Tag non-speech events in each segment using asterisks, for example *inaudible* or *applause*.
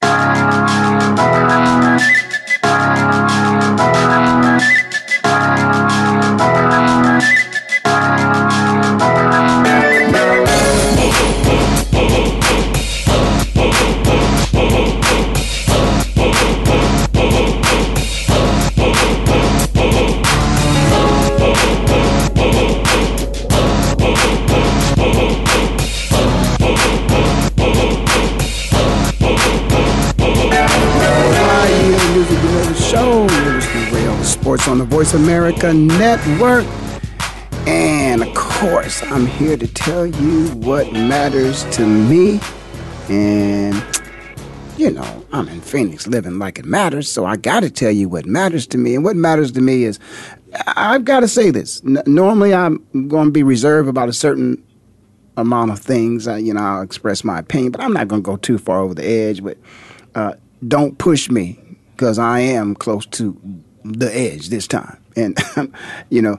Thank you. Sports on the Voice America Network. And of course, I'm here to tell you what matters to me. And, you know, I'm in Phoenix living like it matters, so I got to tell you what matters to me. And what matters to me is I've got to say this. N- normally, I'm going to be reserved about a certain amount of things. Uh, you know, I'll express my opinion, but I'm not going to go too far over the edge. But uh, don't push me because I am close to the edge this time. And, *laughs* you know,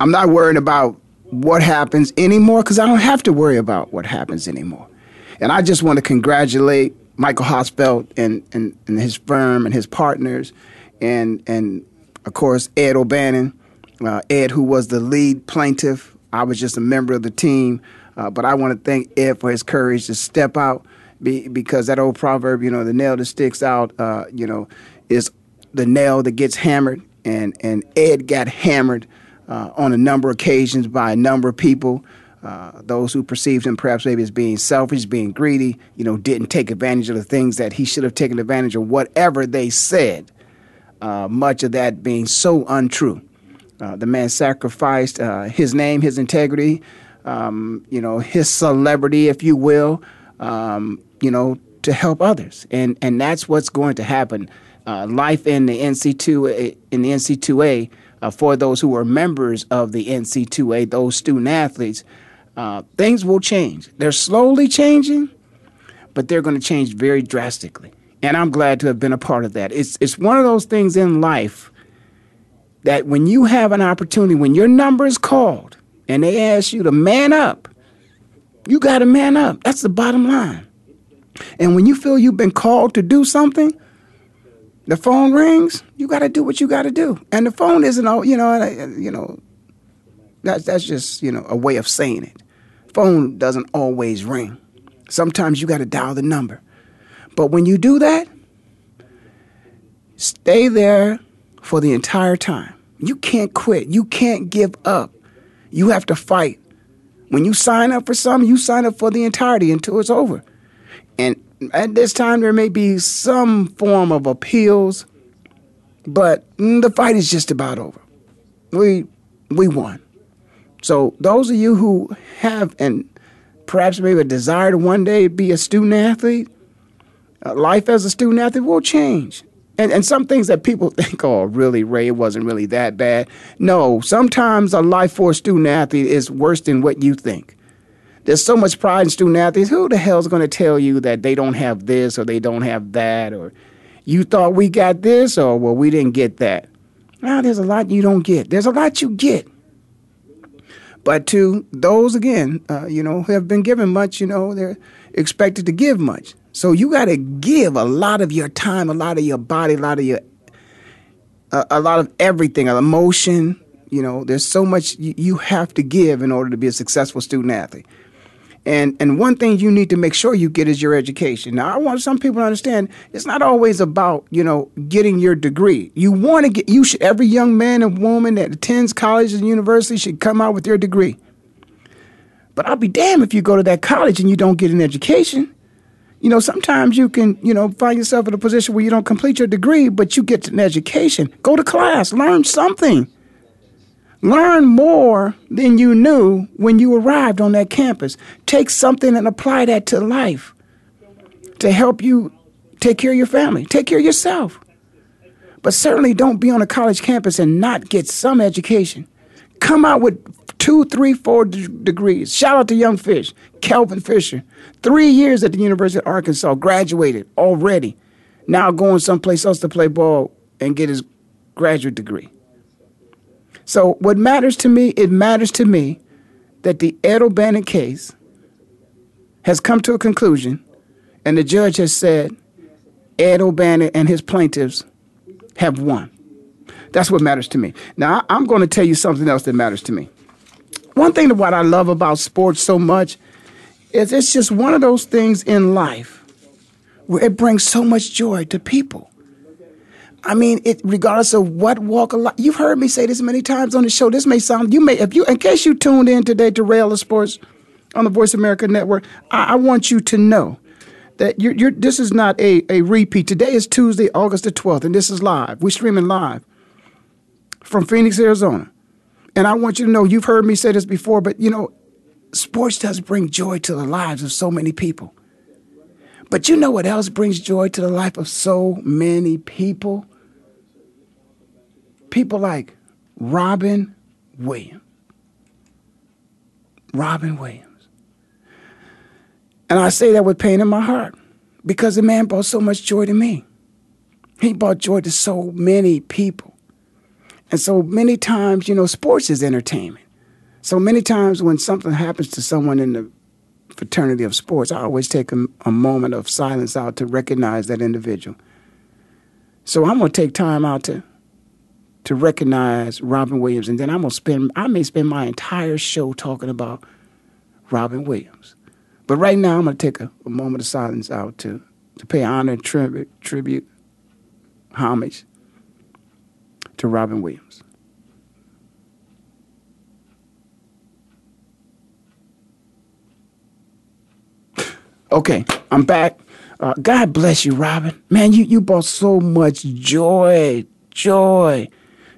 I'm not worrying about what happens anymore because I don't have to worry about what happens anymore. And I just want to congratulate Michael Hausfeld and, and, and his firm and his partners, and, and of course, Ed O'Bannon. Uh, Ed, who was the lead plaintiff, I was just a member of the team. Uh, but I want to thank Ed for his courage to step out be, because that old proverb, you know, the nail that sticks out, uh, you know, is the nail that gets hammered, and, and Ed got hammered uh, on a number of occasions by a number of people. Uh, those who perceived him perhaps maybe as being selfish, being greedy, you know, didn't take advantage of the things that he should have taken advantage of, whatever they said. Uh, much of that being so untrue. Uh, the man sacrificed uh, his name, his integrity, um, you know, his celebrity, if you will, um, you know, to help others, and and that's what's going to happen uh, life in the NC2 in the NC2A uh, for those who are members of the NC2A, those student athletes, uh, things will change. They're slowly changing, but they're going to change very drastically. And I'm glad to have been a part of that. It's it's one of those things in life that when you have an opportunity, when your number is called and they ask you to man up, you got to man up. That's the bottom line. And when you feel you've been called to do something, the phone rings, you got to do what you got to do. And the phone isn't all, you know, you know, that's that's just, you know, a way of saying it. Phone doesn't always ring. Sometimes you got to dial the number. But when you do that, stay there for the entire time. You can't quit. You can't give up. You have to fight. When you sign up for something, you sign up for the entirety until it's over. And at this time, there may be some form of appeals, but the fight is just about over. We we won. So those of you who have and perhaps maybe a desire to one day be a student athlete, uh, life as a student athlete will change. And, and some things that people *laughs* think, oh, really, Ray, it wasn't really that bad. No, sometimes a life for a student athlete is worse than what you think. There's so much pride in student athletes. Who the hell's going to tell you that they don't have this or they don't have that or you thought we got this or well we didn't get that. Now there's a lot you don't get. There's a lot you get. But to those again, uh, you know, who have been given much, you know, they're expected to give much. So you got to give a lot of your time, a lot of your body, a lot of your, a lot of everything, emotion. You know, there's so much you have to give in order to be a successful student athlete. And and one thing you need to make sure you get is your education. Now, I want some people to understand it's not always about you know getting your degree. You want to get you should every young man and woman that attends college and university should come out with their degree. But I'll be damned if you go to that college and you don't get an education. You know, sometimes you can, you know, find yourself in a position where you don't complete your degree, but you get an education. Go to class, learn something. Learn more than you knew when you arrived on that campus. Take something and apply that to life. to help you take care of your family, take care of yourself. But certainly don't be on a college campus and not get some education. Come out with two, three, four d- degrees. Shout out to Young Fish, Kelvin Fisher. Three years at the University of Arkansas, graduated already. Now going someplace else to play ball and get his graduate degree. So what matters to me, it matters to me that the Ed O'Bannon case has come to a conclusion and the judge has said Ed O'Bannon and his plaintiffs have won. That's what matters to me. Now, I'm going to tell you something else that matters to me. One thing that what I love about sports so much is it's just one of those things in life where it brings so much joy to people. I mean, it regardless of what walk of life. You've heard me say this many times on the show. This may sound you may if you in case you tuned in today to Ray Ellis Sports on the Voice America Network. I, I want you to know that you're, you're, this is not a, a repeat. Today is Tuesday, August the 12th, and this is live. We're streaming live from Phoenix, Arizona. And I want you to know you've heard me say this before, but you know, sports does bring joy to the lives of so many people. But you know what else brings joy to the life of so many people? People like Robin Williams. Robin Williams. And I say that with pain in my heart because the man brought so much joy to me. He brought joy to so many people. And so many times, you know, sports is entertainment. So many times when something happens to someone in the fraternity of sports, I always take a, a moment of silence out to recognize that individual. So I'm going to take time out to to recognize Robin Williams, and then I'm gonna spend I may spend my entire show talking about Robin Williams. But right now, I'm gonna take a, a moment of silence out to to pay honor and tribute, tribute, homage to Robin Williams. Okay, I'm back. Uh, God bless you, Robin. Man, you, you brought so much joy, joy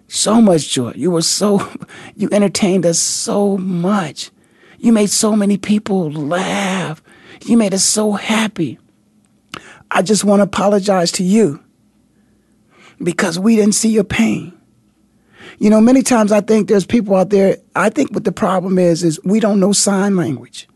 so much joy. You were so, *laughs* you entertained us so much. You made so many people laugh. You made us so happy. I just want to apologize to you because we didn't see your pain. You know, many times I think there's people out there, I think what the problem is, is we don't know sign language.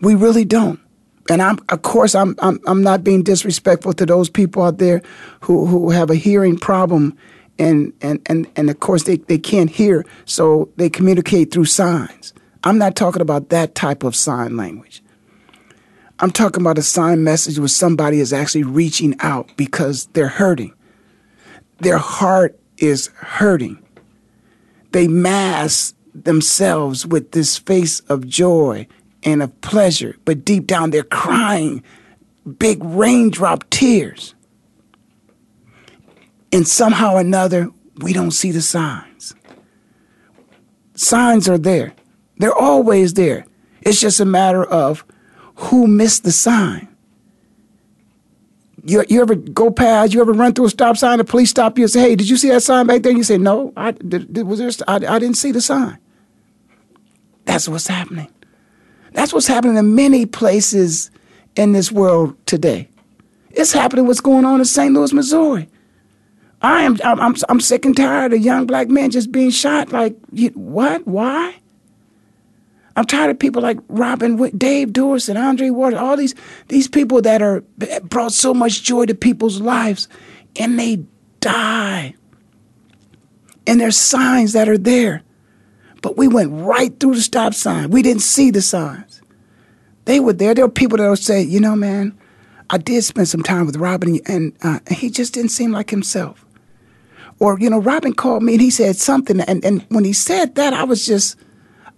We really don't. And I'm, of course, I'm, I'm, I'm not being disrespectful to those people out there who, who have a hearing problem and and and, and of course they, they can't hear, so they communicate through signs. I'm not talking about that type of sign language. I'm talking about a sign message where somebody is actually reaching out because they're hurting. Their heart is hurting. They mask themselves with this face of joy and of pleasure, but deep down they're crying big raindrop tears and somehow or another, we don't see the signs. Signs are there, they're always there. It's just a matter of who missed the sign. You, you ever go past, you ever run through a stop sign, the police stop you and say, hey, did you see that sign back there? You say, no, I, did, was there, I, I didn't see the sign. That's what's happening. That's what's happening in many places in this world today. It's happening what's going on in St. Louis, Missouri. I am I'm, I'm sick and tired of young black men just being shot. Like what? Why? I'm tired of people like Robin, Dave Duerson, and Andre Waters. All these these people that are brought so much joy to people's lives, and they die. And there's signs that are there, but we went right through the stop sign. We didn't see the signs. They were there. There were people that would say, you know, man, I did spend some time with Robin, and uh, he just didn't seem like himself. Or, you know, Robin called me and he said something. And, and when he said that, I was just,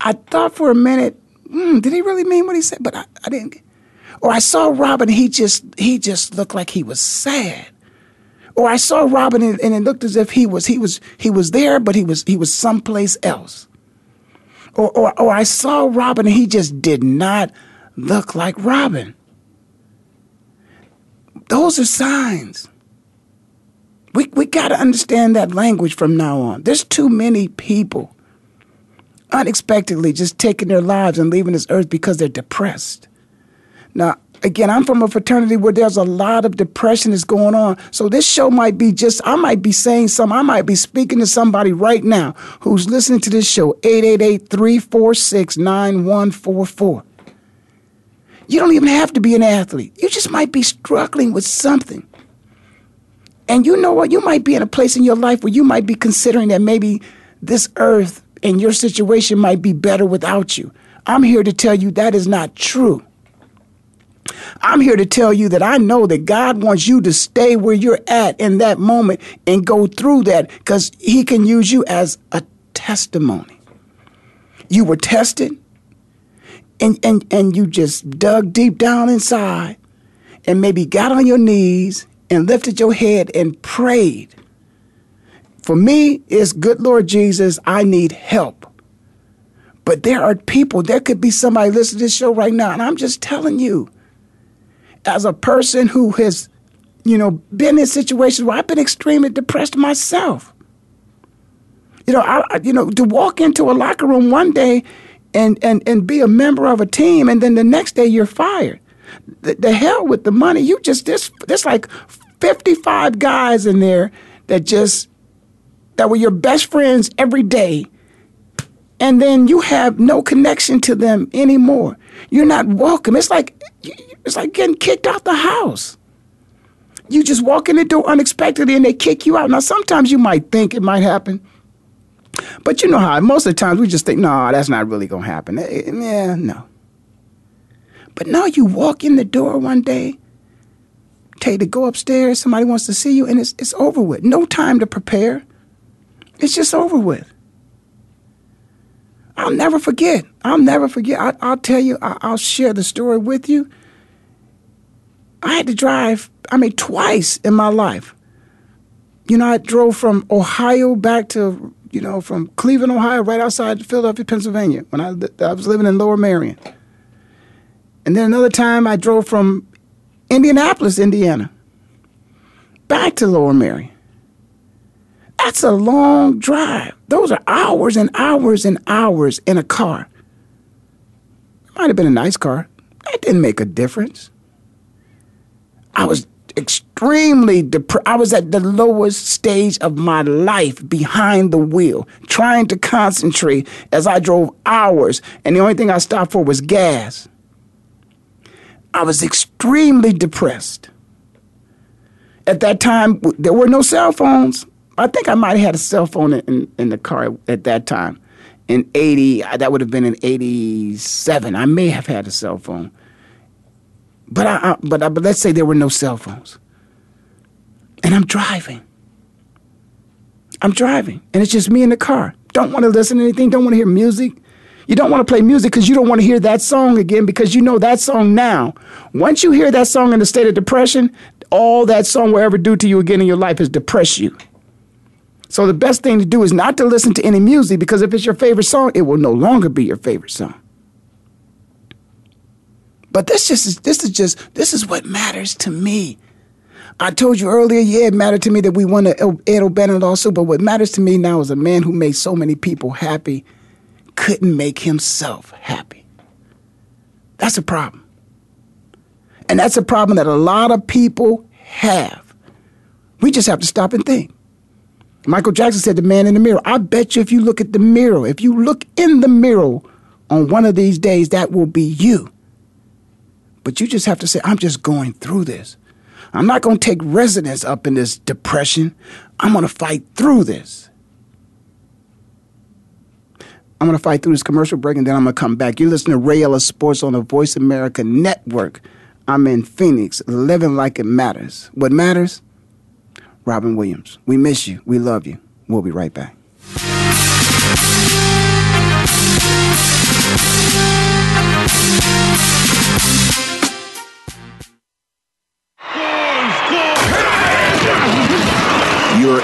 I thought for a minute, hmm, did he really mean what he said? But I, I didn't. Or I saw Robin, he just, he just looked like he was sad. Or I saw Robin and, and it looked as if he was, he was, he was there, but he was, he was someplace else. Or, or, or I saw Robin and he just did not look like Robin. Those are signs. We, we got to understand that language from now on. There's too many people unexpectedly just taking their lives and leaving this earth because they're depressed. Now, Again, I'm from a fraternity where there's a lot of depression is going on. So this show might be just, I might be saying something. I might be speaking to somebody right now who's listening to this show, 888-346-9144. You don't even have to be an athlete. You just might be struggling with something. And you know what? You might be in a place in your life where you might be considering that maybe this earth and your situation might be better without you. I'm here to tell you that is not true. I'm here to tell you that I know that God wants you to stay where you're at in that moment and go through that because He can use you as a testimony. You were tested and, and, and you just dug deep down inside and maybe got on your knees and lifted your head and prayed. For me, it's good Lord Jesus, I need help. But there are people, there could be somebody listening to this show right now, and I'm just telling you, as a person who has, you know, been in situations where I've been extremely depressed myself. You know, I, you know, to walk into a locker room one day and, and, and be a member of a team, and then the next day you're fired. The, the hell with the money. You just this there's like 55 guys in there that just that were your best friends every day and then you have no connection to them anymore. You're not welcome. It's like it's like getting kicked out the house. You just walk in the door unexpectedly and they kick you out. Now sometimes you might think it might happen. But you know how most of the times we just think, no, that's not really gonna happen. Eh, eh, yeah, no. But now you walk in the door one day, tell you to go upstairs, somebody wants to see you, and it's it's over with. No time to prepare. It's just over with. I'll never forget. I'll never forget. I, will tell you, I, I'll share the story with you. I had to drive, I mean, twice in my life. You know, I drove from Ohio back to, you know, from Cleveland, Ohio, right outside Philadelphia, Pennsylvania, when I, I was living in Lower Merion. And then another time I drove from Indianapolis, Indiana, back to Lower Merion. That's a long drive. Those are hours and hours and hours in a car. It might have been a nice car. That didn't make a difference. I was extremely depressed. I was at the lowest stage of my life behind the wheel, trying to concentrate as I drove hours, and the only thing I stopped for was gas. I was extremely depressed. At that time, there were no cell phones. I think I might have had a cell phone in, in the car at that time. In 80, uh, that would have been in 87. I may have had a cell phone. But, I, I but, I, but let's say there were no cell phones. And I'm driving. I'm driving. And it's just me in the car. Don't want to listen to anything, don't want to hear music. You don't want to play music because you don't want to hear that song again because you know that song now. Once you hear that song in a state of depression, all that song will ever do to you again in your life is depress you. So the best thing to do is not to listen to any music because if it's your favorite song, it will no longer be your favorite song. But this just is, this is just this is what matters to me. I told you earlier, yeah, it mattered to me that we won the Ed O'Bannon lawsuit, but what matters to me now is a man who made so many people happy couldn't make himself happy. That's a problem. And that's a problem that a lot of people have. We just have to stop and think. Michael Jackson said, The man in the mirror. I bet you if you look at the mirror, if you look in the mirror on one of these days, that will be you. But you just have to say, I'm just going through this. I'm not going to take residence up in this depression. I'm going to fight through this. I'm going to fight through this commercial break and then I'm going to come back. You're listening to Ray Sports on the Voice America Network. I'm in Phoenix, living like it matters. What matters? Robin Williams. We miss you. We love you. We'll be right back.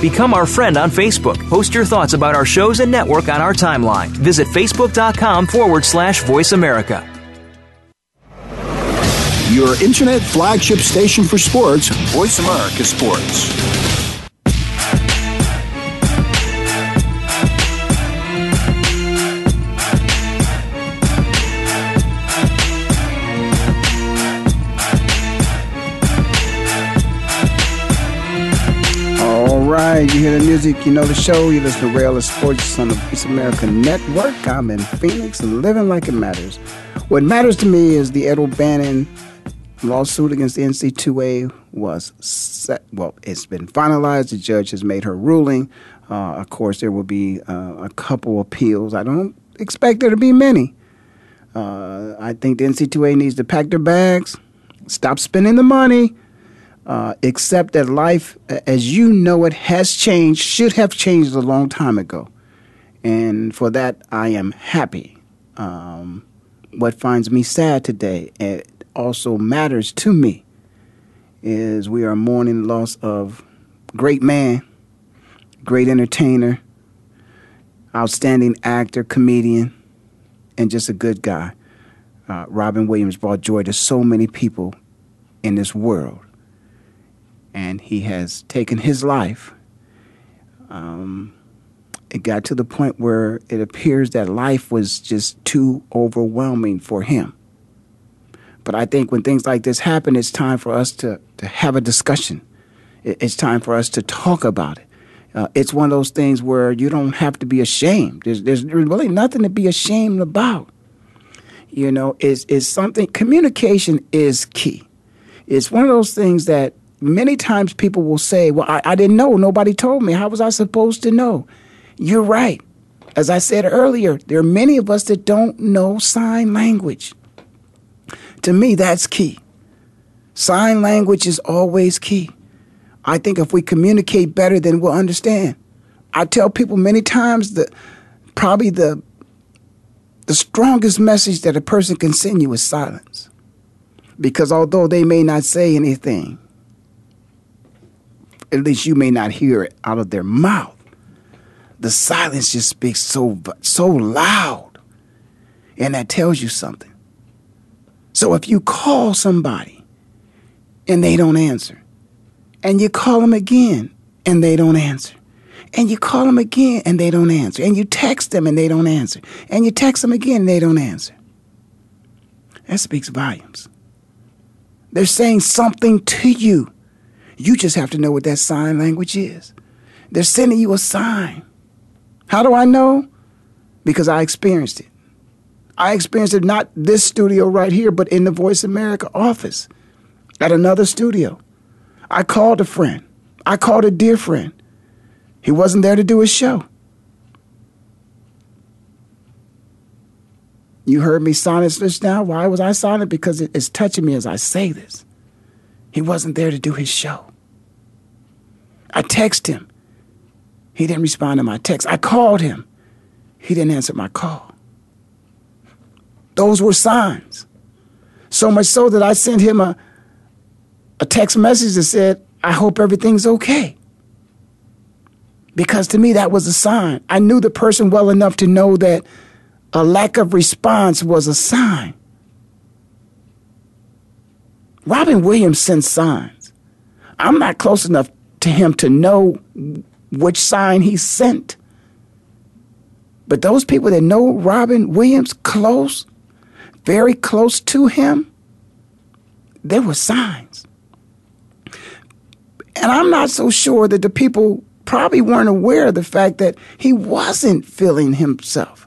Become our friend on Facebook. Post your thoughts about our shows and network on our timeline. Visit facebook.com forward slash voice America. Your internet flagship station for sports, Voice America Sports. You hear the music, you know the show, you listen to Rail Sports on the Voice America Network. I'm in Phoenix and living like it matters. What matters to me is the Ed O'Bannon lawsuit against the NC2A was set. Well, it's been finalized. The judge has made her ruling. Uh, of course, there will be uh, a couple appeals. I don't expect there to be many. Uh, I think the NC2A needs to pack their bags, stop spending the money, uh, accept that life, as you know it, has changed, should have changed a long time ago. And for that, I am happy. Um, what finds me sad today, it also matters to me, is we are mourning the loss of great man, great entertainer, outstanding actor, comedian, and just a good guy. Uh, Robin Williams brought joy to so many people in this world and he has taken his life. Um, it got to the point where it appears that life was just too overwhelming for him. But I think when things like this happen, it's time for us to, to have a discussion. It's time for us to talk about it. Uh, it's one of those things where you don't have to be ashamed. There's, there's really nothing to be ashamed about. You know, it's, it's something, communication is key. It's one of those things that many times people will say, Well, I, I, didn't know. Nobody told me. How was I supposed to know? You're right. As I said earlier, there are many of us that don't know sign language. To me, that's key. Sign language is always key. I think if we communicate better, then we'll understand. I tell people many times that probably the the strongest message that a person can send you is silence. Because although they may not say anything, at least you may not hear it out of their mouth. The silence just speaks so so loud, and that tells you something. So if you call somebody and they don't answer, and you call them again and they don't answer, and you call them again and they don't answer, and you text them and they don't answer, and you text them again and they don't answer, that speaks volumes. They're saying something to you. You just have to know what that sign language is. They're sending you a sign. How do I know? Because I experienced it. I experienced it not this studio right here, but in the Voice America office at another studio. I called a friend. I called a dear friend. He wasn't there to do his show. You heard me silent just now. Why was I silent? Because it's touching me as I say this. He wasn't there to do his show. I texted him. He didn't respond to my text. I called him. He didn't answer my call. Those were signs. So much so that I sent him a, a text message that said, I hope everything's okay. Because to me, that was a sign. I knew the person well enough to know that a lack of response was a sign. Robin Williams sends signs. I'm not close enough to him to know which sign he sent. But those people that know Robin Williams close, very close to him, there were signs. And I'm not so sure that the people probably weren't aware of the fact that he wasn't feeling himself.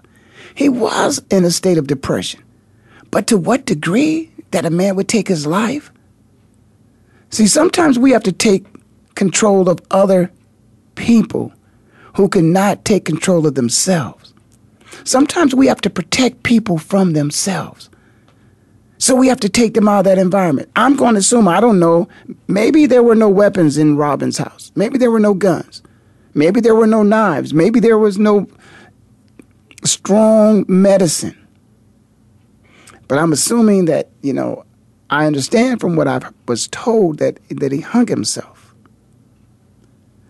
He was in a state of depression. But to what degree that a man would take his life? See, sometimes we have to take control of other people who cannot take control of themselves. Sometimes we have to protect people from themselves. So we have to take them out of that environment. I'm going to assume, I don't know, maybe there were no weapons in Robin's house. Maybe there were no guns. Maybe there were no knives. Maybe there was no strong medicine. But I'm assuming that, you know, I understand from what I was told that, that he hung himself.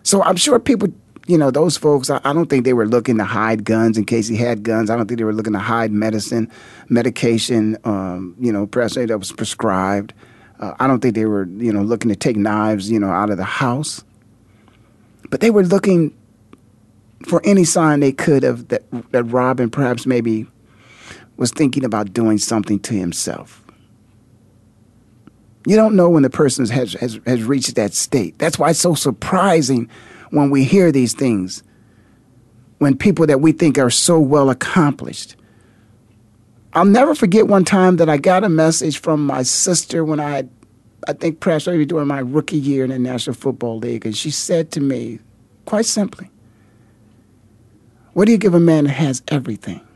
So I'm sure people, you know, those folks, I, I don't think they were looking to hide guns in case he had guns. I don't think they were looking to hide medicine, medication, um, you know, that was prescribed. Uh, I don't think they were, you know, looking to take knives, you know, out of the house. But they were looking for any sign they could of that, that Robin perhaps maybe was thinking about doing something to himself. You don't know when the person has, has, has reached that state. That's why it's so surprising when we hear these things, when people that we think are so well accomplished. I'll never forget one time that I got a message from my sister when I I think perhaps maybe during my rookie year in the National Football League, and she said to me, quite simply, What do you give a man that has everything?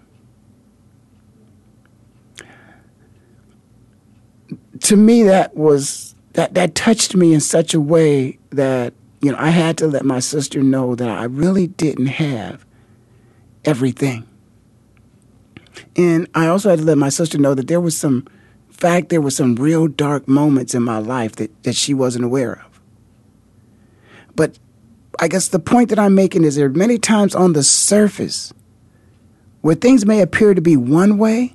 To me that was that that touched me in such a way that you know I had to let my sister know that I really didn't have everything. And I also had to let my sister know that there was some fact there were some real dark moments in my life that, that she wasn't aware of. But I guess the point that I'm making is there are many times on the surface where things may appear to be one way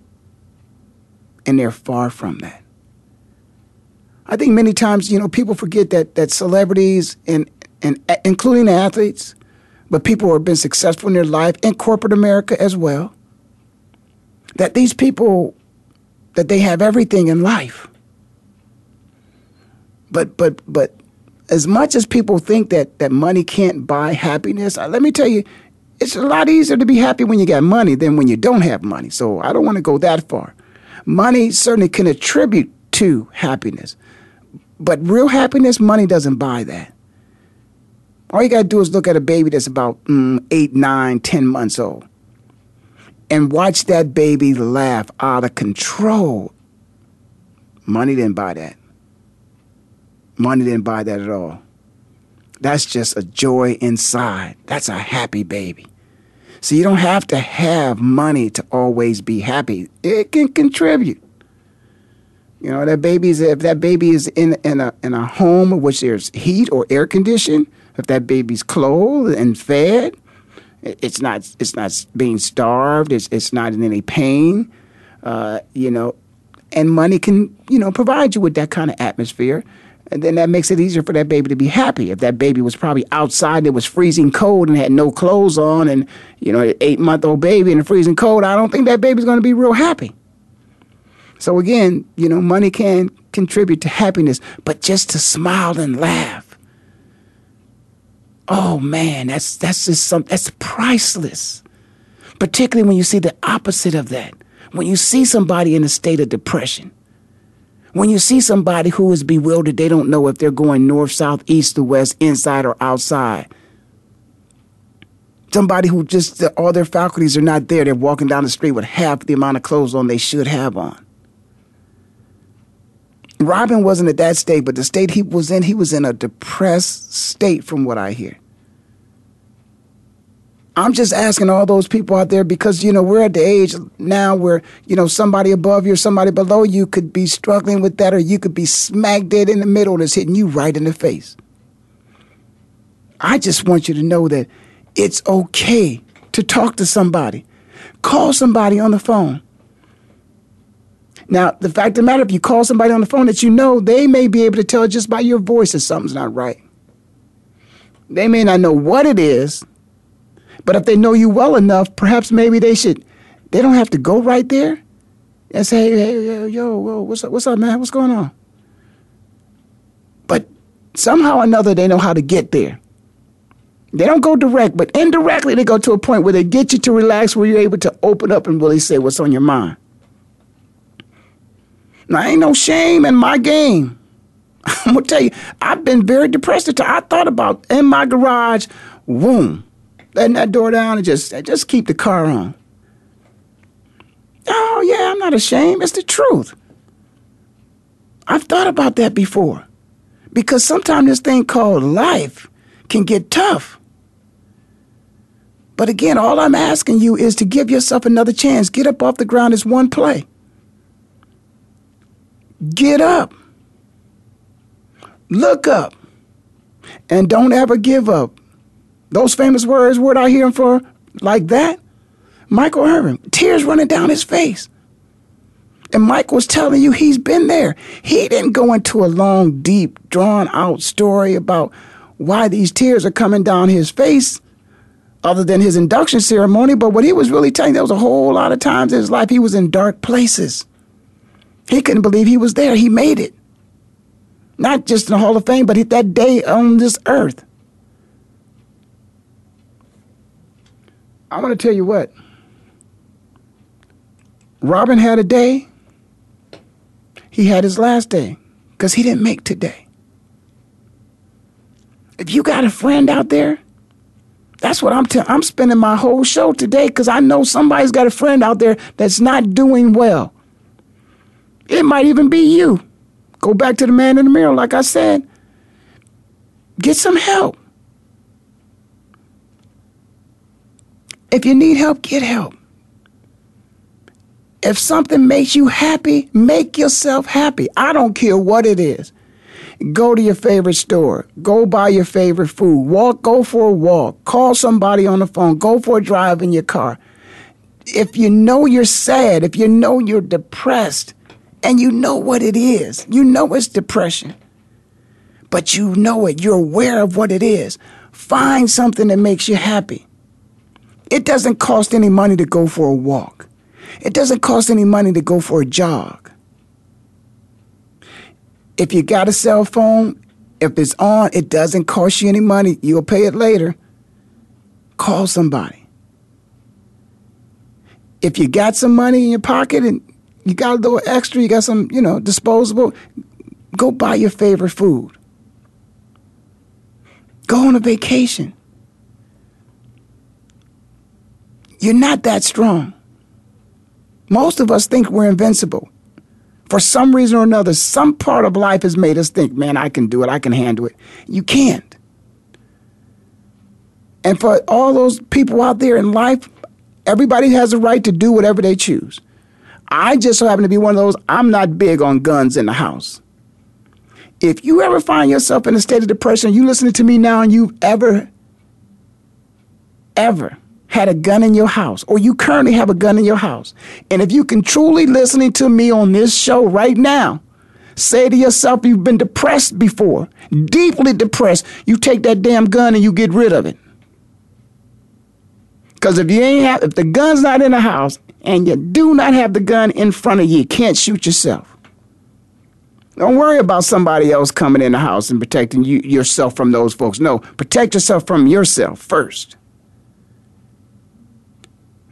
and they're far from that. I think many times, you know, people forget that that celebrities and and including athletes, but people who have been successful in their life in corporate America as well, that these people that they have everything in life. But but but as much as people think that that money can't buy happiness, let me tell you, it's a lot easier to be happy when you got money than when you don't have money. So I don't want to go that far. Money certainly can attribute to happiness. But real happiness, money doesn't buy that. All you got to do is look at a baby that's about mm, eight, nine, ten months old and watch that baby laugh out of control. Money didn't buy that. Money didn't buy that at all. That's just a joy inside. That's a happy baby. So you don't have to have money to always be happy. It can contribute. You know, that baby's if that baby is in in a in a home in which there's heat or air conditioned, if that baby's clothed and fed, it's not it's not being starved. It's it's not in any pain. Uh, you know, and money can you know provide you with that kind of atmosphere. And then that makes it easier for that baby to be happy. If that baby was probably outside it was freezing cold and had no clothes on, and you know, an eight month old baby in the freezing cold, I don't think that baby's going to be real happy. So again, you know, money can contribute to happiness, but just to smile and laugh. Oh man, that's that's just some that's priceless. Particularly when you see the opposite of that. When you see somebody in a state of depression. When you see somebody who is bewildered, they don't know if they're going north, south, east, or west, inside or outside. Somebody who just all their faculties are not there. They're walking down the street with half the amount of clothes on they should have on. Robin wasn't at that state, but the state he was in, he was in a depressed state from what I hear. I'm just asking all those people out there because, you know, we're at the age now where, you know, somebody above you or somebody below you could be struggling with that, or you could be smack dead in the middle that's hitting you right in the face. I just want you to know that it's okay to talk to somebody. Call somebody on the phone. Now, the fact of the matter, if you call somebody on the phone that you know, they may be able to tell just by your voice that something's not right. They may not know what it is, but if they know you well enough, perhaps maybe they should. They don't have to go right there and say, "Hey, yo, yo, what's up? What's up, man? What's going on?" But somehow or another, they know how to get there. They don't go direct, but indirectly, they go to a point where they get you to relax, where you're able to open up and really say what's on your mind. Now, ain't no shame in my game. *laughs* I'm gonna tell you, I've been very depressed. At I thought about in my garage, boom, letting that door down and just just keep the car on. Oh yeah, I'm not ashamed. It's the truth. I've thought about that before. Because sometimes this thing called life can get tough. But again, all I'm asking you is to give yourself another chance. Get up off the ground. It's one play. Get up. Look up. And don't ever give up. Those famous words, word I hear them for like that. Michael Irvin, tears running down his face. And Mike was telling you he's been there. He didn't go into a long, deep, drawn out story about why these tears are coming down his face other than his induction ceremony. But what he was really telling, there was a whole lot of times in his life he was in dark places. He couldn't believe he was there. He made it. Not just in the Hall of Fame, but that day on this earth. I want to tell you what. Robin had a day. He had his last day because he didn't make today. If you got a friend out there, that's what I'm telling. I'm spending my whole show today because I know somebody's got a friend out there that's not doing well. It might even be you. Go back to the man in the mirror, like I said. Get some help. If you need help, get help. If something makes you happy, make yourself happy. I don't care what it is. Go to your favorite store. Go buy your favorite food. Walk, go for a walk. Call somebody on the phone. Go for a drive in your car. If you know you're sad, if you know you're depressed, and you know what it is. You know it's depression. But you know it. You're aware of what it is. Find something that makes you happy. It doesn't cost any money to go for a walk. It doesn't cost any money to go for a jog. If you got a cell phone, if it's on, it doesn't cost you any money. You'll pay it later. Call somebody. If you got some money in your pocket and you got a little extra, you got some, you know, disposable, go buy your favorite food. Go on a vacation. You're not that strong. Most of us think we're invincible. For some reason or another, some part of life has made us think, man, I can do it, I can handle it. You can't. And for all those people out there in life, everybody has a right to do whatever they choose. I just so happen to be one of those, I'm not big on guns in the house. If you ever find yourself in a state of depression, you listening to me now and you've ever, ever had a gun in your house, or you currently have a gun in your house, and if you can truly listening to me on this show right now, say to yourself, you've been depressed before, deeply depressed, you take that damn gun and you get rid of it. Because if you ain't have, if the gun's not in the house and you do not have the gun in front of you, you can't shoot yourself. Don't worry about somebody else coming in the house and protecting you, yourself from those folks. No, protect yourself from yourself first.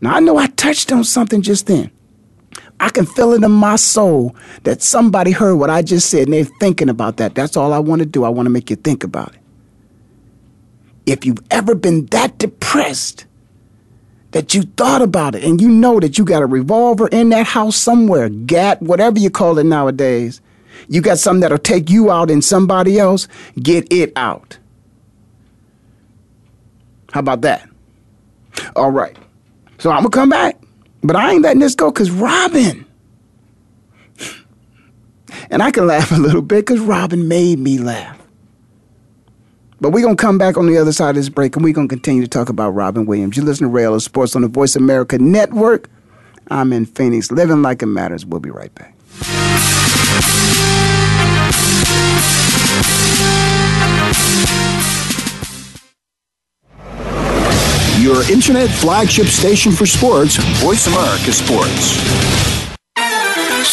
Now, I know I touched on something just then. I can feel it in my soul that somebody heard what I just said and they're thinking about that. That's all I want to do. I want to make you think about it. If you've ever been that depressed, that you thought about it and you know that you got a revolver in that house somewhere, gat, whatever you call it nowadays. You got something that'll take you out and somebody else, get it out. How about that? All right. So I'm going to come back, but I ain't letting this go because Robin. And I can laugh a little bit because Robin made me laugh. But we're going to come back on the other side of this break and we're going to continue to talk about Robin Williams. You listen to Ray Ellis Sports on the Voice America Network. I'm in Phoenix, living like it matters. We'll be right back. Your internet flagship station for sports, Voice America Sports.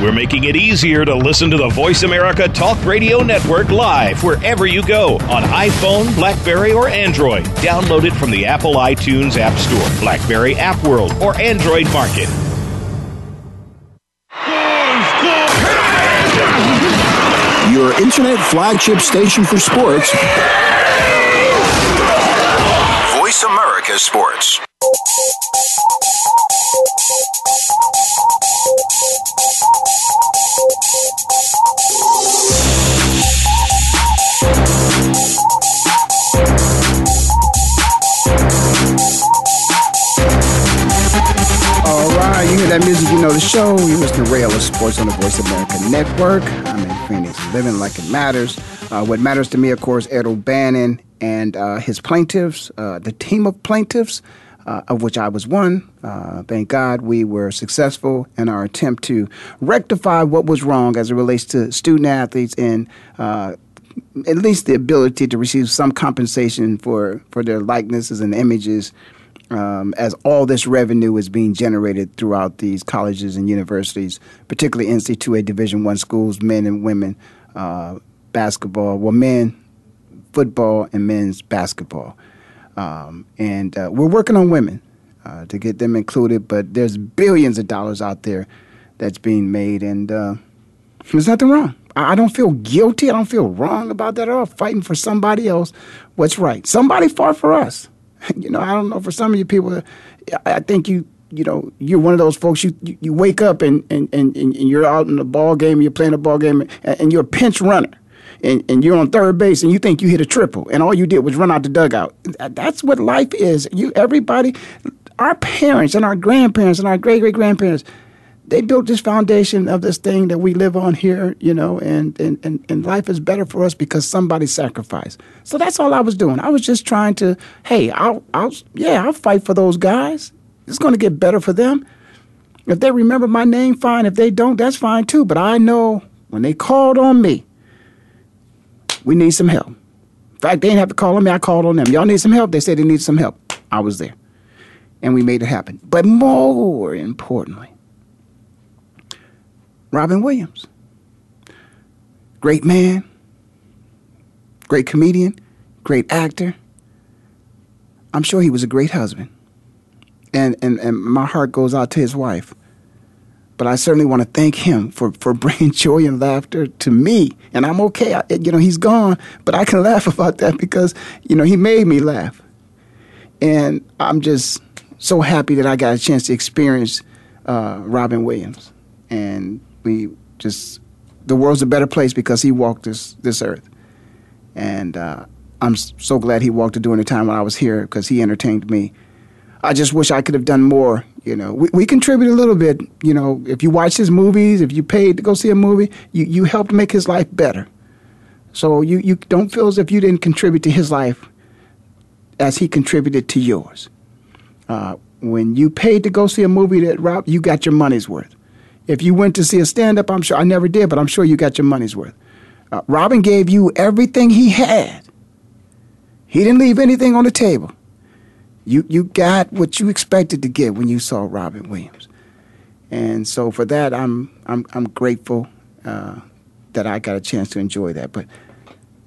We're making it easier to listen to the Voice America Talk Radio Network live wherever you go on iPhone, Blackberry, or Android. Download it from the Apple iTunes App Store, Blackberry App World, or Android Market. Your internet flagship station for sports, Voice America Sports. That music, you know the show. You listen to Ray Ellis Sports on the Voice America Network. I'm in Phoenix, living like it matters. Uh, what matters to me, of course, Ed O'Bannon and uh, his plaintiffs, uh, the team of plaintiffs, uh, of which I was one. Uh, thank God we were successful in our attempt to rectify what was wrong as it relates to student athletes and uh, at least the ability to receive some compensation for, for their likenesses and images um, as all this revenue is being generated throughout these colleges and universities, particularly NCAA Division One schools, men and women uh, basketball, well, men football and men's basketball, um, and uh, we're working on women uh, to get them included. But there's billions of dollars out there that's being made, and uh, there's nothing wrong. I don't feel guilty. I don't feel wrong about that at all. Fighting for somebody else, what's right. Somebody fought for us. *laughs* You know, I don't know. For some of you people, I think you, you know, you're one of those folks. You you, you wake up and, and, and, and you're out in the ball game. You're playing a ball game, and, and you're a pinch runner, and, and you're on third base, and you think you hit a triple, and all you did was run out the dugout. That's what life is. You everybody, our parents and our grandparents and our great great grandparents they built this foundation of this thing that we live on here, you know, and, and, and, and life is better for us because somebody sacrificed. So that's all I was doing. I was just trying to, hey, I'll, I'll yeah, I'll fight for those guys. It's going to get better for them. If they remember my name, fine. If they don't, that's fine too. But I know when they called on me, we need some help. In fact, they didn't have to call on me. I called on them. Y'all need some help? They said they need some help. I was there. And we made it happen. But more importantly, Robin Williams. Great man, great comedian, great actor. I'm sure he was a great husband. And, and, and my heart goes out to his wife. But I certainly want to thank him for, for *laughs* bringing joy and laughter to me. And I'm okay. I, you know, he's gone, but I can *laughs* laugh about that because, you know, he made me laugh. And I'm just so happy that I got a chance to experience uh, Robin Williams. And we just the world's a better place because he walked this this earth, and uh, I'm so glad he walked it during the time when I was here because he entertained me. I just wish I could have done more. You know, we, we contribute a little bit. You know, if you watch his movies, if you paid to go see a movie, you, you helped make his life better. So you, you don't feel as if you didn't contribute to his life as he contributed to yours. Uh, when you paid to go see a movie that Rob, you got your money's worth. If you went to see a stand up, I'm sure I never did, but I'm sure you got your money's worth. Uh, Robin gave you everything he had. He didn't leave anything on the table. You you got what you expected to get when you saw Robin Williams, and so for that I'm I'm I'm grateful uh, that I got a chance to enjoy that. But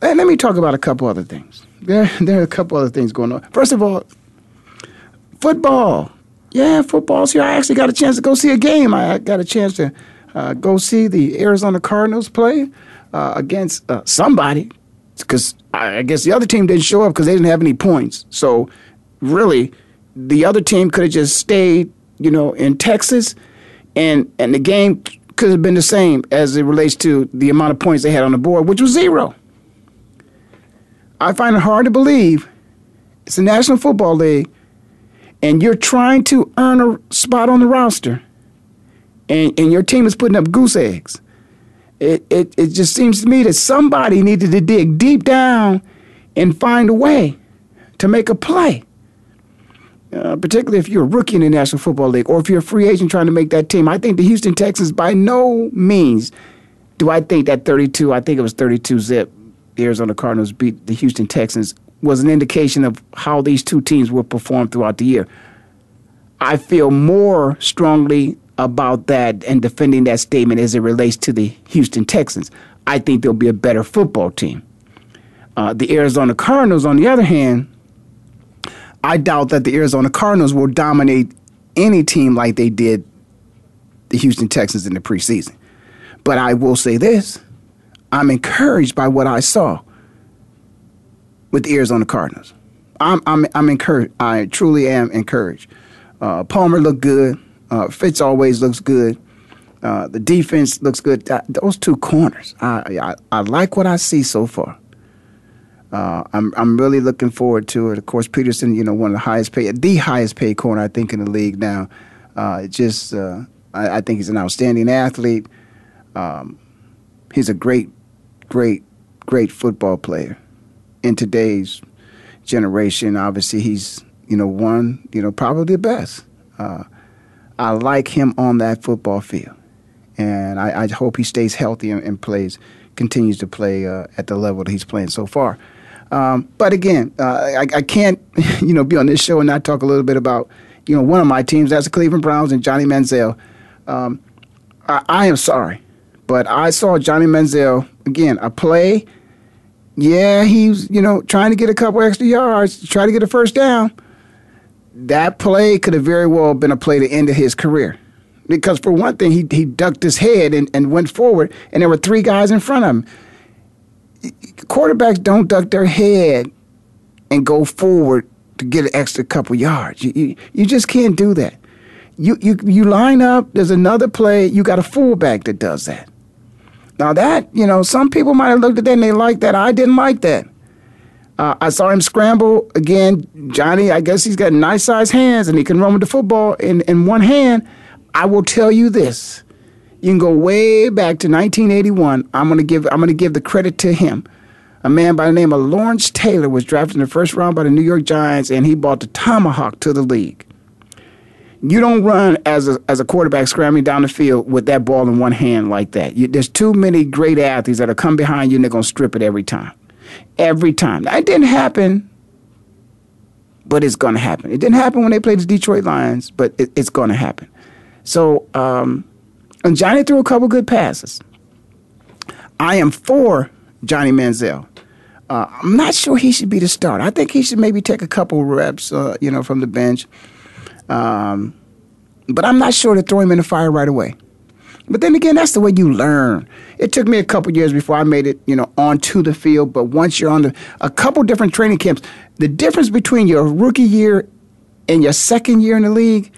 let, let me talk about a couple other things. There *laughs* there are a couple other things going on. First of all, football. Yeah, football's here. I actually got a chance to go see a game. I got a chance to uh, go see the Arizona Cardinals play uh, against uh, somebody because I guess the other team didn't show up because they didn't have any points. So really, the other team could have just stayed, you know, in Texas, and and the game could have been the same as it relates to the amount of points they had on the board, which was zero. I find it hard to believe it's the National Football League, and you're trying to earn a spot on the roster, and, and your team is putting up goose eggs. It, it, it just seems to me that somebody needed to dig deep down and find a way to make a play. Uh, particularly if you're a rookie in the National Football League or if you're a free agent trying to make that team. I think the Houston Texans, by no means, do I think that 32, I think it was 32 zip, the Arizona Cardinals beat the Houston Texans, was an indication of how these two teams will perform throughout the year. I feel more strongly about that and defending that statement as it relates to the Houston Texans. I think they'll be a better football team. Uh, the Arizona Cardinals, on the other hand, I doubt that the Arizona Cardinals will dominate any team like they did the Houston Texans in the preseason. But I will say this I'm encouraged by what I saw with ears on the Cardinals. I'm, I'm, I'm encouraged. I truly am encouraged. Uh, Palmer looked good. Uh, Fitz always looks good. Uh, the defense looks good. those two corners, I, I, I like what I see so far. Uh, I'm I'm really looking forward to it. Of course, Peterson, you know, one of the highest paid, the highest paid corner I think in the league now. Uh, just uh, I, I, think he's an outstanding athlete. Um, he's a great, great, great football player in today's generation. Obviously, he's you know one, you know, probably the best. Uh, I like him on that football field, and I, I hope he stays healthy and, and plays, continues to play uh, at the level that he's playing so far. Um, but again, uh, I, I, can't, *laughs* you know, be on this show and not talk a little bit about, you know, one of my teams. That's the Cleveland Browns and Johnny Manziel. Um, I, I, am sorry, but I saw Johnny Manziel again a play. Yeah, he's you know trying to get a couple extra yards, try to get a first down. That play could have very well been a play to end his career. Because for one thing, he, he ducked his head and, and went forward, and there were three guys in front of him quarterbacks don't duck their head and go forward to get an extra couple yards. You, you, you just can't do that. You, you, you line up, there's another play, you got a fullback that does that. Now, that, you know, some people might have looked at that and they liked that. I didn't like that. Uh, I saw him scramble again. Johnny, I guess he's got nice sized hands and he can run with the football in, in one hand. I will tell you this you can go way back to 1981. I'm gonna give I'm gonna give the credit to him. A man by the name of Lawrence Taylor was drafted in the first round by the New York Giants, and he brought the tomahawk to the league. You don't run as a, as a quarterback scrambling down the field with that ball in one hand like that. You, there's too many great athletes that are come behind you and they're going to strip it every time. Every time. That didn't happen, but it's going to happen. It didn't happen when they played the Detroit Lions, but it, it's going to happen. So, um, and Johnny threw a couple good passes. I am for Johnny Manziel. Uh, I'm not sure he should be the starter. I think he should maybe take a couple reps, uh, you know, from the bench. Um, but I'm not sure to throw him in the fire right away. But then again, that's the way you learn. It took me a couple years before I made it, you know, onto the field. But once you're on the, a couple different training camps, the difference between your rookie year and your second year in the league,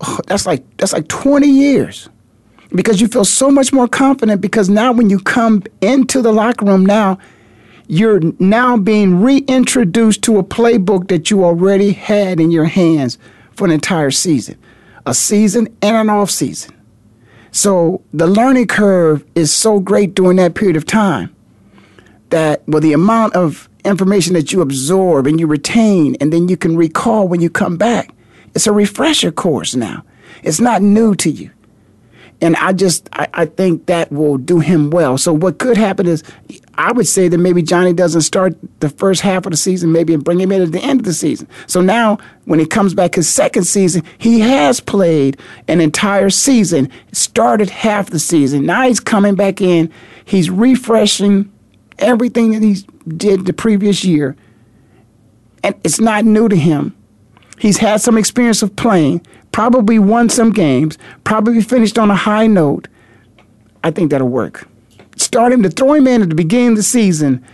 oh, that's like that's like 20 years because you feel so much more confident because now when you come into the locker room now you're now being reintroduced to a playbook that you already had in your hands for an entire season a season and an off season. So the learning curve is so great during that period of time that well the amount of information that you absorb and you retain and then you can recall when you come back it's a refresher course now. It's not new to you and I just I, I, think that will do him well. So what could happen is I would say that maybe Johnny doesn't start the first half of the season, maybe and bring him in at the end of the season. So now when he comes back his second season, he has played an entire season, started half the season. Now he's coming back in, he's refreshing everything that he did the previous year. And it's not new to him. He's had some experience of playing, probably won some games, probably finished on a high note. I think that'll work. Start him to throw him in at the beginning of the season,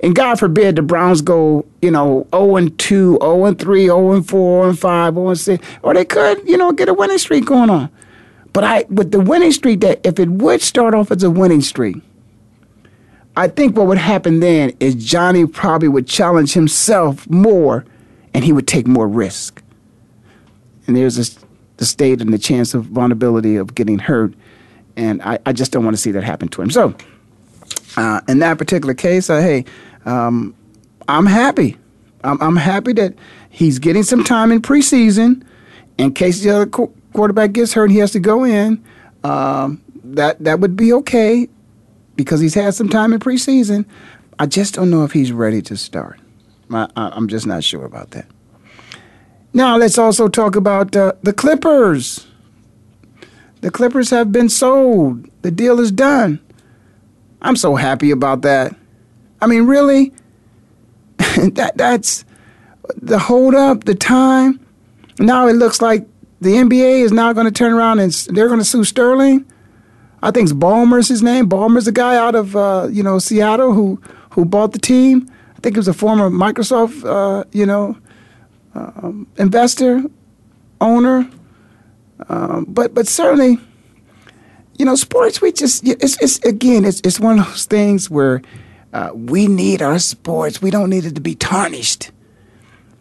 and God forbid the Browns go, you know, 0 and 2, 0 and 3, 0 and 4, 0 and 5, 0 and 6, or they could, you know, get a winning streak going on. But I, with the winning streak, that if it would start off as a winning streak, I think what would happen then is Johnny probably would challenge himself more and he would take more risk. And there's this, the state and the chance of vulnerability of getting hurt. And I, I just don't want to see that happen to him. So, uh, in that particular case, uh, hey, um, I'm happy. I'm, I'm, happy that he's getting some time in preseason in case the other qu- quarterback gets hurt and he has to go in. Um, that that would be okay because he's had some time in preseason. I just don't know if he's ready to start. I, am just not sure about that. Now, let's also talk about uh, the Clippers. The Clippers have been sold, the deal is done. I'm so happy about that. I mean, really? *laughs* that, that's the hold up, the time. Now it looks like the NBA is now going to turn around and they're going to sue Sterling. I think it's Ballmer's his name. Ballmer's the guy out of uh, you know Seattle who who bought the team. I think he was a former Microsoft uh, you know um, investor, owner. Um, but but certainly, you know, sports. We just it's it's again it's it's one of those things where uh, we need our sports. We don't need it to be tarnished.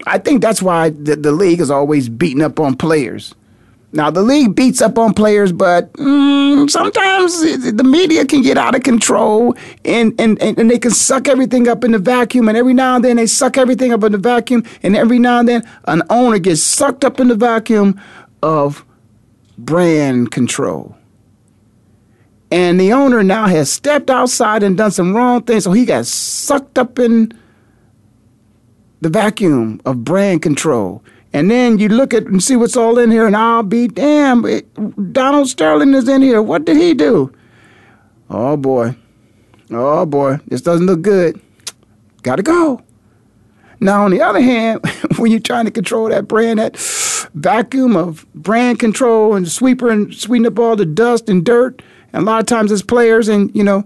I think that's why the, the league is always beating up on players. Now the league beats up on players, but mm, sometimes the media can get out of control and, and, and they can suck everything up in the vacuum. And every now and then they suck everything up in the vacuum. And every now and then an owner gets sucked up in the vacuum of brand control. And the owner now has stepped outside and done some wrong things, so he got sucked up in the vacuum of brand control. And then you look at and see what's all in here, and I'll be damned. Donald Sterling is in here. What did he do? Oh boy. Oh boy. This doesn't look good. Gotta go. Now, on the other hand, *laughs* when you're trying to control that brand, that vacuum of brand control and sweeper and sweeten up all the dust and dirt, and a lot of times it's players, and you know,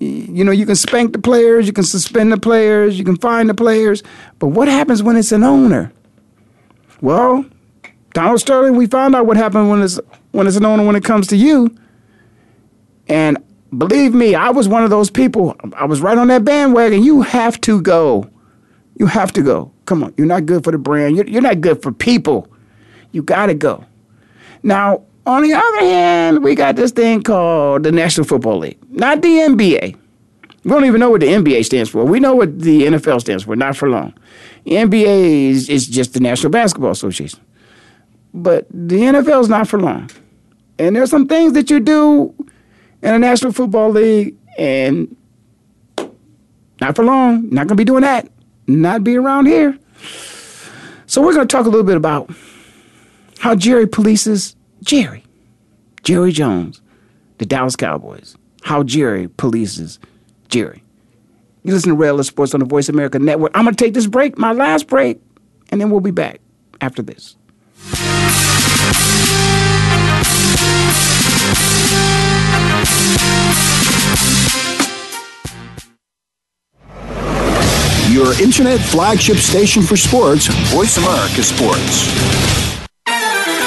you know, you can spank the players, you can suspend the players, you can fine the players, but what happens when it's an owner? Well, Donald Sterling, we found out what happened when it's when it's an owner when it comes to you. And believe me, I was one of those people. I was right on that bandwagon. You have to go. You have to go. Come on, you're not good for the brand. You're, you're not good for people. You got to go. Now, on the other hand, we got this thing called the National Football League, not the NBA. We don't even know what the NBA stands for. We know what the NFL stands for, not for long. The NBA is, is just the National Basketball Association. But the NFL is not for long. And there's some things that you do in a National Football League, and not for long. Not going to be doing that. Not be around here. So we're going to talk a little bit about how Jerry polices Jerry, Jerry Jones, the Dallas Cowboys. How Jerry polices Jerry. You listen to Ray Ellis Sports on the Voice America Network. I'm going to take this break, my last break, and then we'll be back after this. Your internet flagship station for sports, Voice America Sports.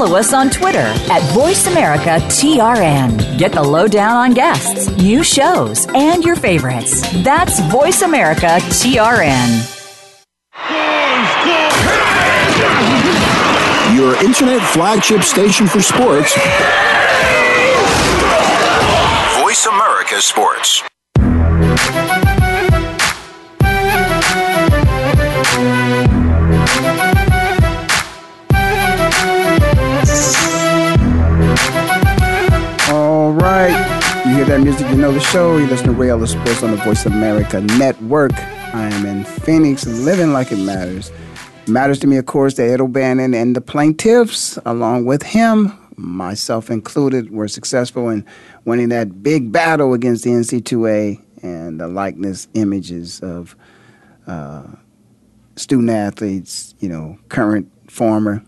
Follow us on Twitter at VoiceAmericaTRN. Get the lowdown on guests, new shows, and your favorites. That's VoiceAmericaTRN. Your internet flagship station for sports. Voice America Sports. That music, you know the show. You listen to Ellis Sports on the Voice of America Network. I am in Phoenix, living like it matters. Matters to me, of course, that Ed O'Bannon and the plaintiffs, along with him, myself included, were successful in winning that big battle against the NCAA and the likeness images of uh, student athletes, you know, current, former,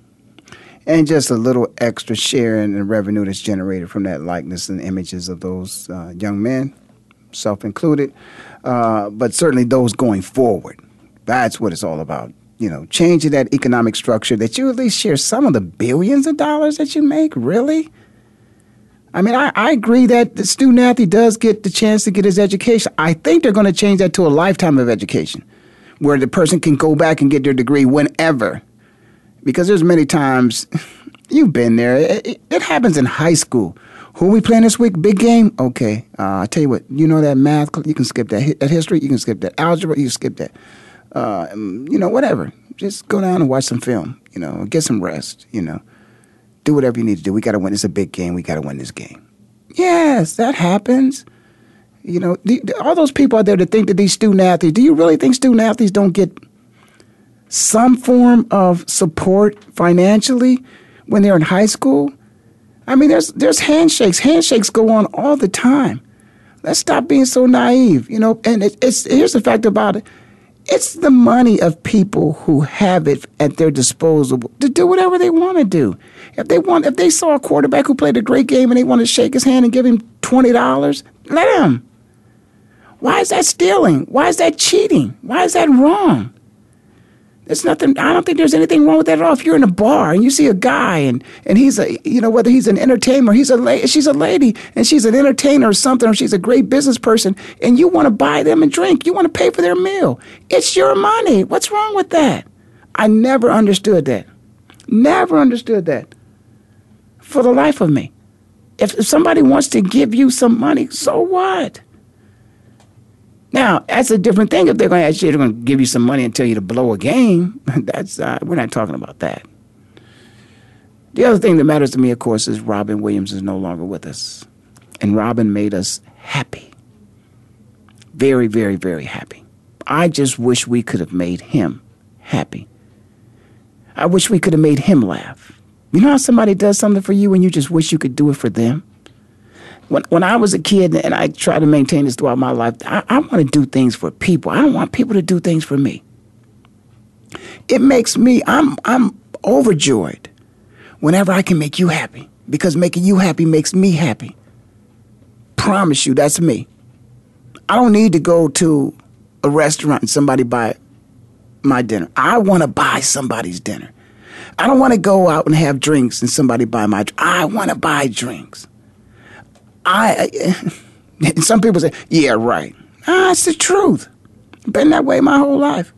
and just a little extra share in the revenue that's generated from that likeness and images of those uh, young men, self included, uh, but certainly those going forward. That's what it's all about. You know, changing that economic structure that you at least share some of the billions of dollars that you make. Really? I mean, I, I agree that the student athlete does get the chance to get his education. I think they're going to change that to a lifetime of education where the person can go back and get their degree whenever because there's many times you've been there. It, it, happens in high school. Who we playing this week? Big game. Okay, uh, I tell you what. You know that math. You can skip that. That history. You can skip that algebra. You skip that. Uh, you know, whatever. Just go down and watch some film. You know, get some rest. You know, do whatever you need to do. We got to win. It's a big game. We got to win this game. Yes, that happens. You know, the, all those people out there that think that these student athletes. Do you really think student athletes don't get some form of support financially when they're in high school. I mean, there's there's handshakes. Handshakes go on all the time. Let's stop being so naive, you know. And it, it's here's the fact about it: it's the money of people who have it at their disposal to do whatever they want to do. If they want, if they saw a quarterback who played a great game and they want to shake his hand and give him twenty dollars, let him. Why is that stealing? Why is that cheating? Why is that wrong? There's nothing. I don't think there's anything wrong with that at all. If you're in a bar and you see a guy and and he's a you know whether he's an entertainer, he's a la- she's a lady and she's an entertainer or something, or she's a great business person, and you want to buy them a drink, you want to pay for their meal. It's your money. What's wrong with that? I never understood that. Never understood that. For the life of me, if, if somebody wants to give you some money, so what? Now, that's a different thing. If they're going to ask you, they're going to give you some money and tell you to blow a game. *laughs* That's uh, we're not talking about that. The other thing that matters to me, of course, is Robin Williams is no longer with us, and Robin made us happy. Very, very, very happy. I just wish we could have made him happy. I wish we could have made him laugh. You know how somebody does something for you and you just wish you could do it for them? When when I was a kid and I try to maintain this throughout my life, I, I want to do things for people. I don't want people to do things for me. It makes me I'm I'm overjoyed whenever I can make you happy because making you happy makes me happy. Promise you, that's me. I don't need to go to a restaurant and somebody buy my dinner. I want to buy somebody's dinner. I don't want to go out and have drinks and somebody buy my. I want to buy drinks. I, I *laughs* some people say, yeah, right. Ah, it's the truth. Been that way my whole life.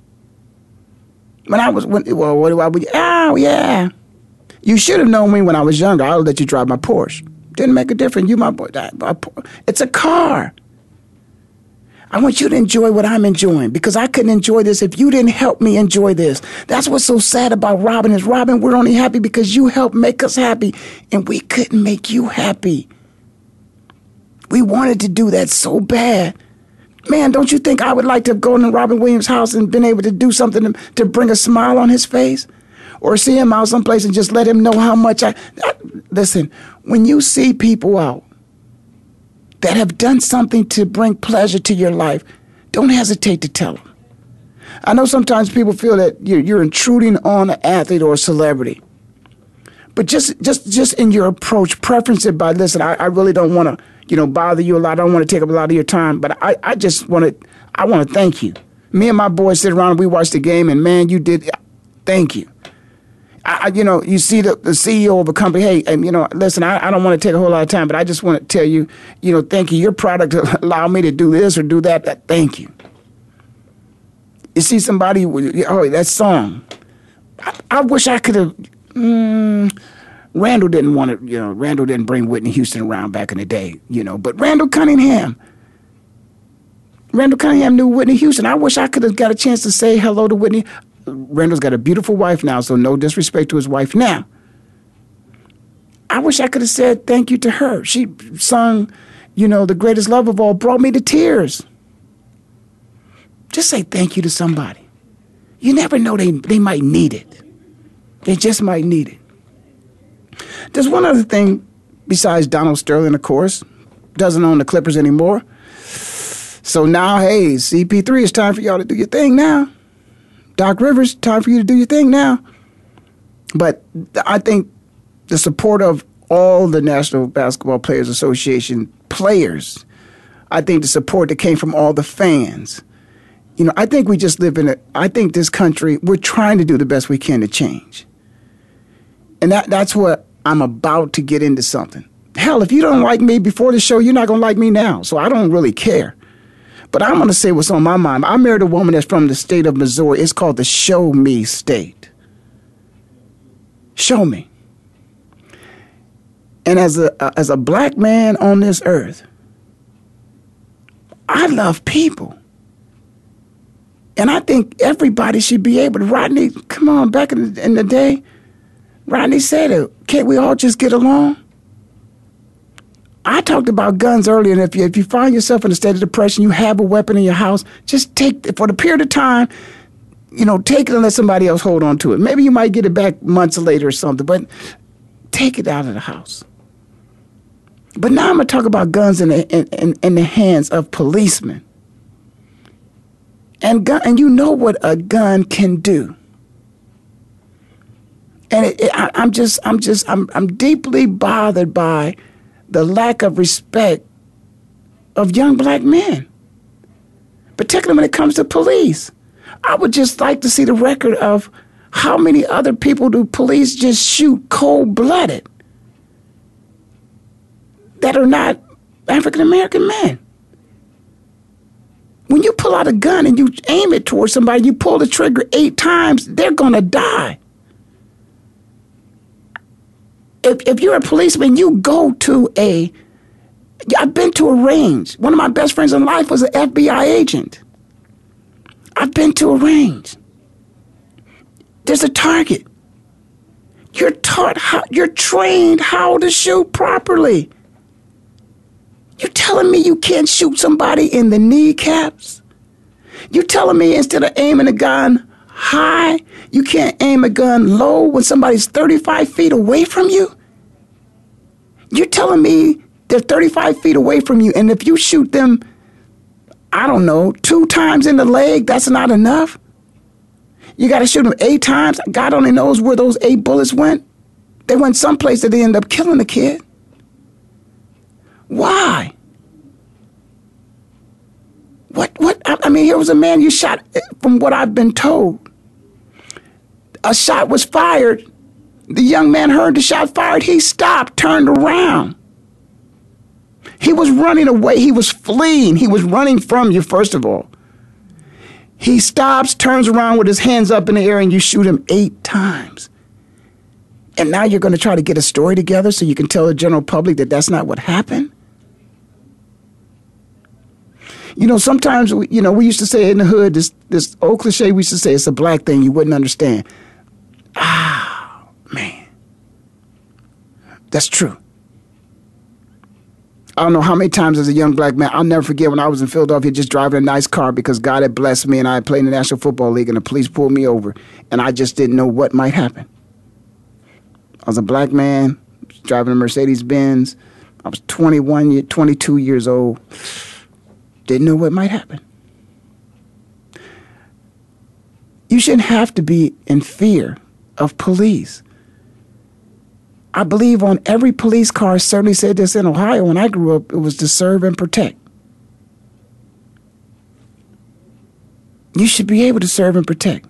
When I was, when, well, what do I, oh, yeah. You should have known me when I was younger. I'll let you drive my Porsche. Didn't make a difference. You my boy. It's a car. I want you to enjoy what I'm enjoying because I couldn't enjoy this if you didn't help me enjoy this. That's what's so sad about Robin is Robin, we're only happy because you helped make us happy and we couldn't make you happy. We wanted to do that so bad. Man, don't you think I would like to have gone to Robin Williams' house and been able to do something to, to bring a smile on his face? or see him out someplace and just let him know how much I, I listen. When you see people out that have done something to bring pleasure to your life, don't hesitate to tell them. I know sometimes people feel that you're, you're intruding on an athlete or a celebrity. But just just just in your approach, preference it by listen, I, I really don't want to, you know, bother you a lot. I don't want to take up a lot of your time, but I, I just want to I want to thank you. Me and my boys sit around and we watch the game and man, you did thank you. I, you know, you see the, the CEO of a company, hey, and, you know, listen, I, I don't want to take a whole lot of time, but I just want to tell you, you know, thank you. Your product *laughs* allowed me to do this or do that. Thank you. You see somebody, oh, that song. I, I wish I could have. Mm, Randall didn't want to, you know, Randall didn't bring Whitney Houston around back in the day, you know, but Randall Cunningham. Randall Cunningham knew Whitney Houston. I wish I could have got a chance to say hello to Whitney. Randall's got a beautiful wife now, so no disrespect to his wife now. I wish I could have said thank you to her. She sung, you know, the greatest love of all, brought me to tears. Just say thank you to somebody. You never know they, they might need it. They just might need it. There's one other thing besides Donald Sterling, of course, doesn't own the Clippers anymore. So now, hey, CP3, it's time for y'all to do your thing now. Doc Rivers, time for you to do your thing now. But I think the support of all the National Basketball Players Association players, I think the support that came from all the fans, you know, I think we just live in a, I think this country, we're trying to do the best we can to change. And that, that's what I'm about to get into something. Hell, if you don't like me before the show, you're not going to like me now. So I don't really care. But I'm going to say what's on my mind. I married a woman that's from the state of Missouri. It's called the Show Me State. Show me. And as a as a black man on this earth, I love people. And I think everybody should be able to. Rodney, come on, back in the, in the day, Rodney said it. Can't we all just get along? I talked about guns earlier, and if you, if you find yourself in a state of depression, you have a weapon in your house, just take it for the period of time, you know, take it and let somebody else hold on to it. Maybe you might get it back months later or something, but take it out of the house. But now I'm going to talk about guns in the, in, in, in the hands of policemen. And, gun, and you know what a gun can do. And it, it, I, I'm just, I'm just, I'm, I'm deeply bothered by the lack of respect of young black men, particularly when it comes to police. I would just like to see the record of how many other people do police just shoot cold blooded that are not African American men. When you pull out a gun and you aim it towards somebody, you pull the trigger eight times, they're gonna die if, if you're a policeman, you go to a. I've been to a range. One of my best friends in life was an FBI agent. I've been to a range. There's a target. You're taught how, you're trained how to shoot properly. You're telling me you can't shoot somebody in the kneecaps? You're telling me instead of aiming a gun high. You can't aim a gun low when somebody's 35 feet away from you. You're telling me they're 35 feet away from you, and if you shoot them, I don't know, two times in the leg, that's not enough? You got to shoot them eight times. God only knows where those eight bullets went. They went someplace that they end up killing the kid. Why? What? What? I mean, here was a man you shot. From what I've been told, a shot was fired. The young man heard the shot fired. He stopped, turned around. He was running away. He was fleeing. He was running from you, first of all. He stops, turns around with his hands up in the air, and you shoot him eight times. And now you're going to try to get a story together so you can tell the general public that that's not what happened? You know, sometimes, we, you know, we used to say in the hood, this, this old cliche, we used to say it's a black thing you wouldn't understand. Ah, man. That's true. I don't know how many times as a young black man, I'll never forget when I was in Philadelphia just driving a nice car because God had blessed me and I had played in the National Football League and the police pulled me over and I just didn't know what might happen. I was a black man driving a Mercedes Benz. I was 21, 22 years old. Didn't know what might happen. You shouldn't have to be in fear of police. I believe on every police car, certainly said this in Ohio when I grew up, it was to serve and protect. You should be able to serve and protect.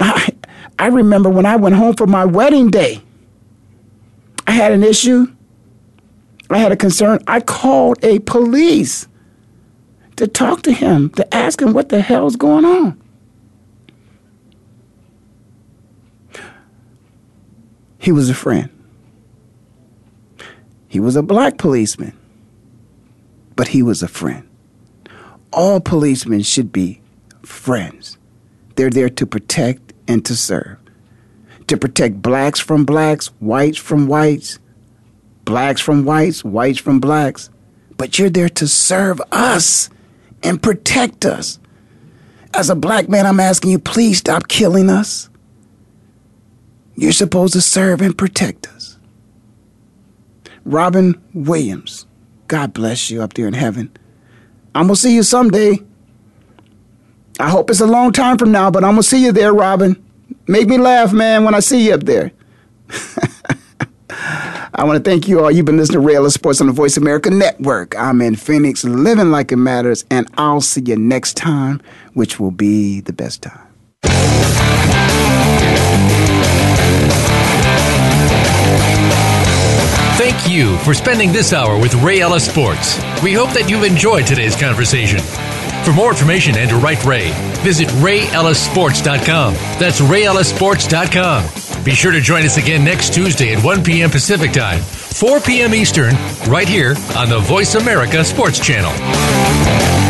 I, I remember when I went home for my wedding day, I had an issue. I had a concern. I called a police to talk to him, to ask him what the hell's going on. He was a friend. He was a black policeman, but he was a friend. All policemen should be friends. They're there to protect and to serve. To protect blacks from blacks, whites from whites, blacks from whites, whites from blacks. But you're there to serve us and protect us. As a black man, I'm asking you, please stop killing us. You're supposed to serve and protect us. Robin Williams, God bless you up there in heaven. I'm going to see you someday. I hope it's a long time from now, but I'm going to see you there, Robin. Make me laugh, man, when I see you up there. *laughs* I want to thank you all. You've been listening to Ray Ellis Sports on the Voice America Network. I'm in Phoenix, living like it matters, and I'll see you next time, which will be the best time. Thank you for spending this hour with Ray Ellis Sports. We hope that you've enjoyed today's conversation. For more information and to write Ray, visit rayellissports.com. That's rayellissports.com. Be sure to join us again next Tuesday at 1 p.m. Pacific Time, 4 p.m. Eastern, right here on the Voice America Sports Channel.